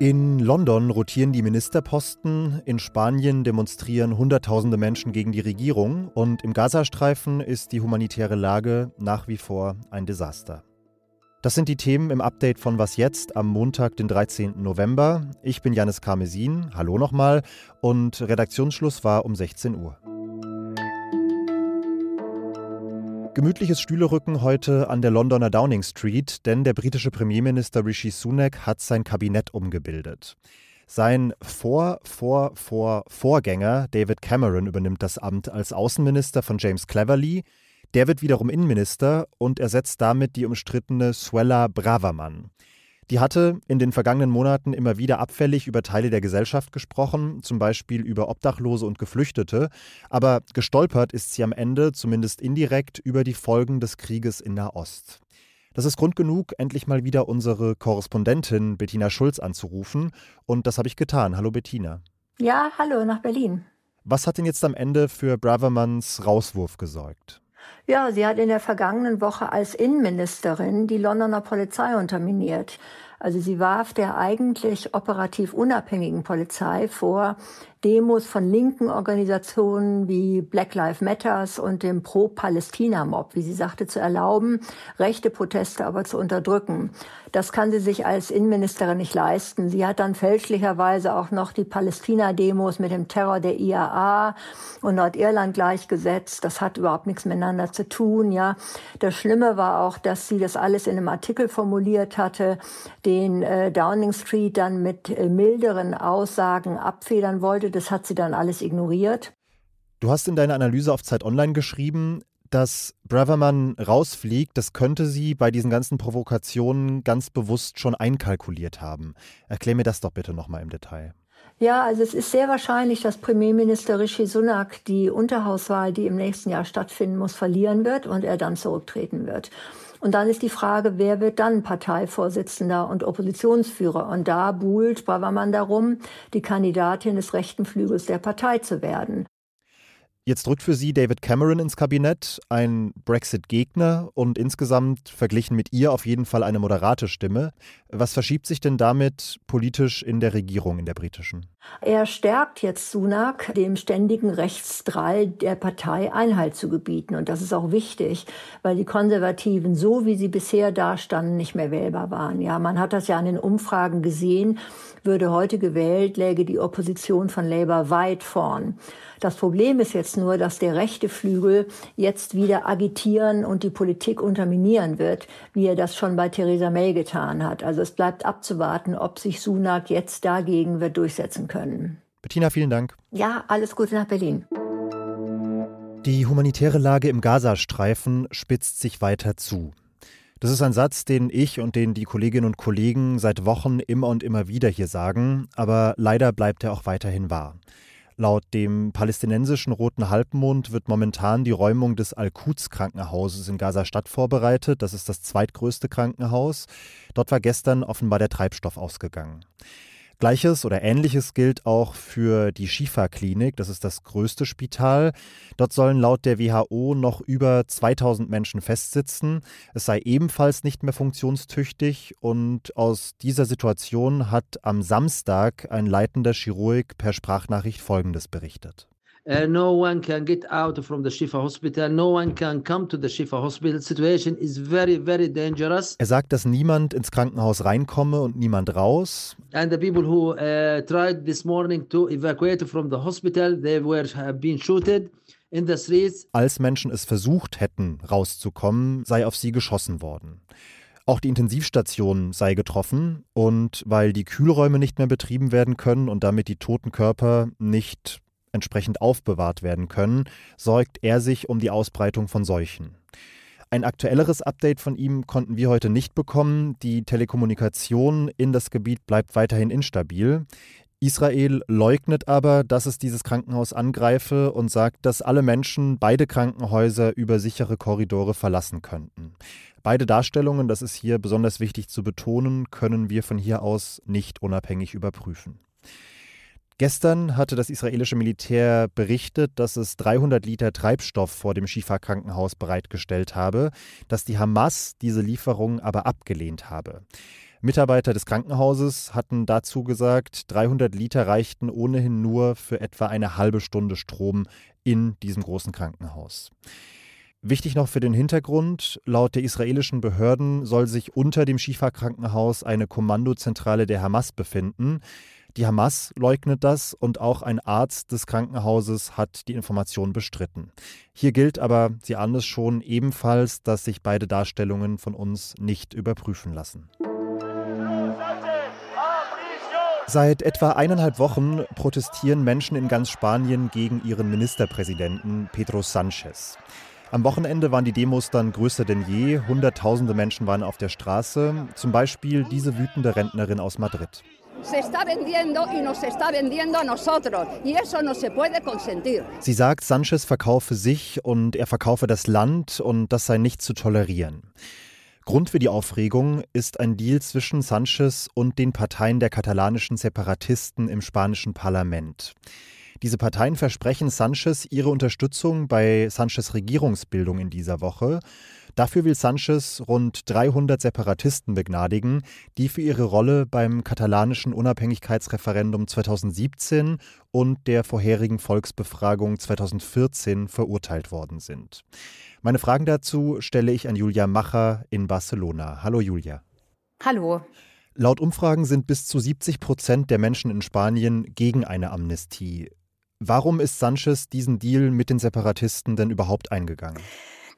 In London rotieren die Ministerposten, in Spanien demonstrieren Hunderttausende Menschen gegen die Regierung und im Gazastreifen ist die humanitäre Lage nach wie vor ein Desaster. Das sind die Themen im Update von Was jetzt am Montag, den 13. November. Ich bin Janis Karmesin, hallo nochmal, und Redaktionsschluss war um 16 Uhr. Gemütliches Stühlerücken heute an der Londoner Downing Street, denn der britische Premierminister Rishi Sunak hat sein Kabinett umgebildet. Sein Vor, Vor, Vor, Vorgänger David Cameron übernimmt das Amt als Außenminister von James Cleverly. Der wird wiederum Innenminister und ersetzt damit die umstrittene Suella Braverman. Die hatte in den vergangenen Monaten immer wieder abfällig über Teile der Gesellschaft gesprochen, zum Beispiel über Obdachlose und Geflüchtete, aber gestolpert ist sie am Ende, zumindest indirekt, über die Folgen des Krieges in Nahost. Das ist Grund genug, endlich mal wieder unsere Korrespondentin Bettina Schulz anzurufen, und das habe ich getan. Hallo Bettina. Ja, hallo nach Berlin. Was hat denn jetzt am Ende für Bravermans Rauswurf gesorgt? Ja, sie hat in der vergangenen Woche als Innenministerin die Londoner Polizei unterminiert. Also sie warf der eigentlich operativ unabhängigen Polizei vor, Demos von linken Organisationen wie Black Lives Matters und dem Pro-Palästina-Mob, wie sie sagte, zu erlauben, rechte Proteste aber zu unterdrücken. Das kann sie sich als Innenministerin nicht leisten. Sie hat dann fälschlicherweise auch noch die Palästina-Demos mit dem Terror der IAA und Nordirland gleichgesetzt. Das hat überhaupt nichts miteinander zu tun, ja. Das Schlimme war auch, dass sie das alles in einem Artikel formuliert hatte, den äh, Downing Street dann mit äh, milderen Aussagen abfedern wollte das hat sie dann alles ignoriert. Du hast in deiner Analyse auf Zeit Online geschrieben, dass Braverman rausfliegt, das könnte sie bei diesen ganzen Provokationen ganz bewusst schon einkalkuliert haben. Erklär mir das doch bitte nochmal im Detail. Ja, also es ist sehr wahrscheinlich, dass Premierminister Rishi Sunak die Unterhauswahl, die im nächsten Jahr stattfinden muss, verlieren wird und er dann zurücktreten wird. Und dann ist die Frage, wer wird dann Parteivorsitzender und Oppositionsführer? Und da buhlt Bravermann darum, die Kandidatin des rechten Flügels der Partei zu werden. Jetzt drückt für Sie David Cameron ins Kabinett, ein Brexit-Gegner und insgesamt verglichen mit ihr auf jeden Fall eine moderate Stimme. Was verschiebt sich denn damit politisch in der Regierung, in der britischen? Er stärkt jetzt Sunak, dem ständigen Rechtsdrall der Partei Einhalt zu gebieten. Und das ist auch wichtig, weil die Konservativen, so wie sie bisher dastanden, nicht mehr wählbar waren. Ja, man hat das ja an den Umfragen gesehen. Würde heute gewählt, läge die Opposition von Labour weit vorn. Das Problem ist jetzt nur, dass der rechte Flügel jetzt wieder agitieren und die Politik unterminieren wird, wie er das schon bei Theresa May getan hat. Also es bleibt abzuwarten, ob sich Sunak jetzt dagegen wird durchsetzen können. Bettina, vielen Dank. Ja, alles Gute nach Berlin. Die humanitäre Lage im Gazastreifen spitzt sich weiter zu. Das ist ein Satz, den ich und den die Kolleginnen und Kollegen seit Wochen immer und immer wieder hier sagen, aber leider bleibt er auch weiterhin wahr. Laut dem palästinensischen Roten Halbmond wird momentan die Räumung des Al-Quds in Gaza-Stadt vorbereitet. Das ist das zweitgrößte Krankenhaus. Dort war gestern offenbar der Treibstoff ausgegangen. Gleiches oder ähnliches gilt auch für die Shifa-Klinik. Das ist das größte Spital. Dort sollen laut der WHO noch über 2000 Menschen festsitzen. Es sei ebenfalls nicht mehr funktionstüchtig und aus dieser Situation hat am Samstag ein leitender Chirurg per Sprachnachricht Folgendes berichtet. Uh, no one can get out from the Shifa hospital. No one can come to the Shifa hospital. Situation is very, very dangerous. Er sagt, dass niemand ins Krankenhaus reinkomme und niemand raus. And the people who uh, tried this morning to evacuate from the hospital, they were uh, being shooted. In the streets. Als Menschen es versucht hätten, rauszukommen, sei auf sie geschossen worden. Auch die Intensivstation sei getroffen und weil die Kühlräume nicht mehr betrieben werden können und damit die toten Körper nicht entsprechend aufbewahrt werden können, sorgt er sich um die Ausbreitung von Seuchen. Ein aktuelleres Update von ihm konnten wir heute nicht bekommen. Die Telekommunikation in das Gebiet bleibt weiterhin instabil. Israel leugnet aber, dass es dieses Krankenhaus angreife und sagt, dass alle Menschen beide Krankenhäuser über sichere Korridore verlassen könnten. Beide Darstellungen, das ist hier besonders wichtig zu betonen, können wir von hier aus nicht unabhängig überprüfen. Gestern hatte das israelische Militär berichtet, dass es 300 Liter Treibstoff vor dem Schifa-Krankenhaus bereitgestellt habe, dass die Hamas diese Lieferung aber abgelehnt habe. Mitarbeiter des Krankenhauses hatten dazu gesagt, 300 Liter reichten ohnehin nur für etwa eine halbe Stunde Strom in diesem großen Krankenhaus. Wichtig noch für den Hintergrund, laut der israelischen Behörden soll sich unter dem Schifa-Krankenhaus eine Kommandozentrale der Hamas befinden. Die Hamas leugnet das und auch ein Arzt des Krankenhauses hat die Information bestritten. Hier gilt aber, Sie ahnen es schon, ebenfalls, dass sich beide Darstellungen von uns nicht überprüfen lassen. Seit etwa eineinhalb Wochen protestieren Menschen in ganz Spanien gegen ihren Ministerpräsidenten Pedro Sánchez. Am Wochenende waren die Demos dann größer denn je. Hunderttausende Menschen waren auf der Straße. Zum Beispiel diese wütende Rentnerin aus Madrid. Sie sagt, Sanchez verkaufe sich und er verkaufe das Land und das sei nicht zu tolerieren. Grund für die Aufregung ist ein Deal zwischen Sanchez und den Parteien der katalanischen Separatisten im spanischen Parlament. Diese Parteien versprechen Sanchez ihre Unterstützung bei Sanchez Regierungsbildung in dieser Woche. Dafür will Sanchez rund 300 Separatisten begnadigen, die für ihre Rolle beim katalanischen Unabhängigkeitsreferendum 2017 und der vorherigen Volksbefragung 2014 verurteilt worden sind. Meine Fragen dazu stelle ich an Julia Macher in Barcelona. Hallo Julia. Hallo. Laut Umfragen sind bis zu 70 Prozent der Menschen in Spanien gegen eine Amnestie. Warum ist Sanchez diesen Deal mit den Separatisten denn überhaupt eingegangen?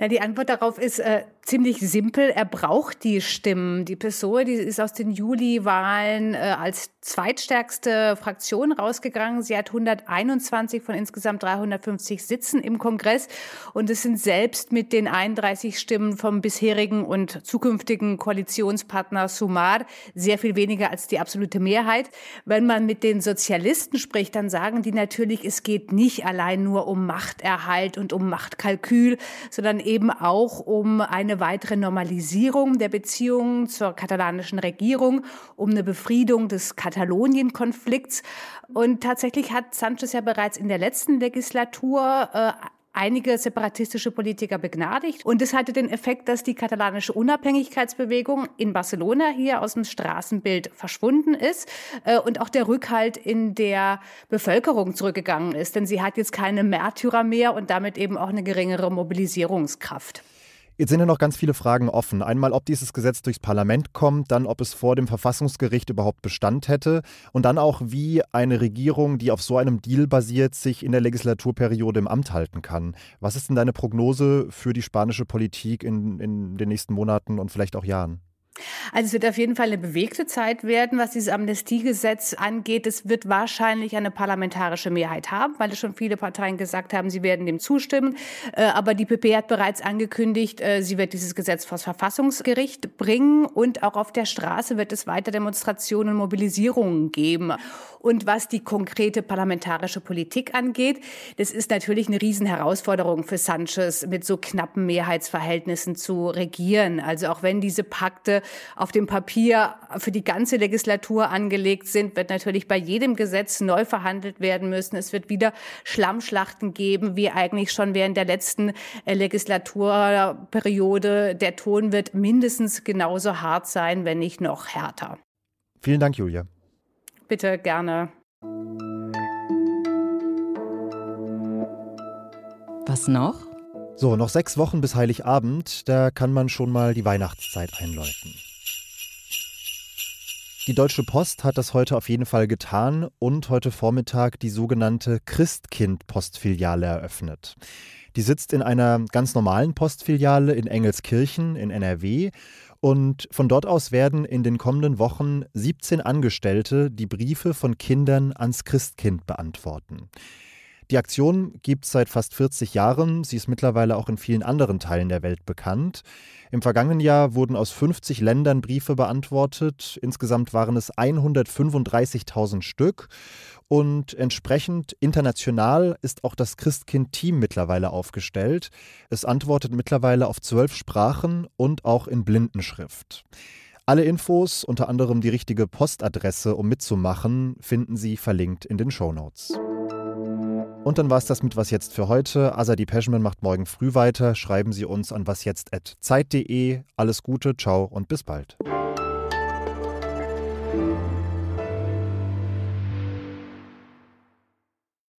Na, die Antwort darauf ist äh, ziemlich simpel. Er braucht die Stimmen. Die PSOE, die ist aus den Juli-Wahlen äh, als zweitstärkste Fraktion rausgegangen. Sie hat 121 von insgesamt 350 Sitzen im Kongress. Und es sind selbst mit den 31 Stimmen vom bisherigen und zukünftigen Koalitionspartner Sumar sehr viel weniger als die absolute Mehrheit. Wenn man mit den Sozialisten spricht, dann sagen die natürlich, es geht nicht allein nur um Machterhalt und um Machtkalkül, sondern eben auch um eine weitere Normalisierung der Beziehungen zur katalanischen Regierung, um eine Befriedung des Katalonien-Konflikts. Und tatsächlich hat Sanchez ja bereits in der letzten Legislatur äh, einige separatistische Politiker begnadigt. Und es hatte den Effekt, dass die katalanische Unabhängigkeitsbewegung in Barcelona hier aus dem Straßenbild verschwunden ist äh, und auch der Rückhalt in der Bevölkerung zurückgegangen ist. Denn sie hat jetzt keine Märtyrer mehr und damit eben auch eine geringere Mobilisierungskraft. Jetzt sind ja noch ganz viele Fragen offen. Einmal, ob dieses Gesetz durchs Parlament kommt, dann, ob es vor dem Verfassungsgericht überhaupt Bestand hätte und dann auch, wie eine Regierung, die auf so einem Deal basiert, sich in der Legislaturperiode im Amt halten kann. Was ist denn deine Prognose für die spanische Politik in, in den nächsten Monaten und vielleicht auch Jahren? Also es wird auf jeden Fall eine bewegte Zeit werden, was dieses Amnestiegesetz angeht. Es wird wahrscheinlich eine parlamentarische Mehrheit haben, weil es schon viele Parteien gesagt haben, sie werden dem zustimmen. Äh, aber die PP hat bereits angekündigt, äh, sie wird dieses Gesetz vor das Verfassungsgericht bringen und auch auf der Straße wird es weiter Demonstrationen und Mobilisierungen geben. Und was die konkrete parlamentarische Politik angeht, das ist natürlich eine Riesenherausforderung für Sanchez, mit so knappen Mehrheitsverhältnissen zu regieren. Also auch wenn diese Pakte auf dem Papier für die ganze Legislatur angelegt sind, wird natürlich bei jedem Gesetz neu verhandelt werden müssen. Es wird wieder Schlammschlachten geben, wie eigentlich schon während der letzten äh, Legislaturperiode. Der Ton wird mindestens genauso hart sein, wenn nicht noch härter. Vielen Dank, Julia. Bitte gerne. Was noch? So, noch sechs Wochen bis Heiligabend, da kann man schon mal die Weihnachtszeit einläuten. Die Deutsche Post hat das heute auf jeden Fall getan und heute Vormittag die sogenannte Christkind-Postfiliale eröffnet. Die sitzt in einer ganz normalen Postfiliale in Engelskirchen in NRW und von dort aus werden in den kommenden Wochen 17 Angestellte die Briefe von Kindern ans Christkind beantworten. Die Aktion gibt es seit fast 40 Jahren. Sie ist mittlerweile auch in vielen anderen Teilen der Welt bekannt. Im vergangenen Jahr wurden aus 50 Ländern Briefe beantwortet. Insgesamt waren es 135.000 Stück. Und entsprechend international ist auch das Christkind-Team mittlerweile aufgestellt. Es antwortet mittlerweile auf zwölf Sprachen und auch in Blindenschrift. Alle Infos, unter anderem die richtige Postadresse, um mitzumachen, finden Sie verlinkt in den Show Notes. Und dann war es das mit Was Jetzt für heute. Azadi Peschman macht morgen früh weiter. Schreiben Sie uns an wasjetzt.zeit.de. Alles Gute, ciao und bis bald.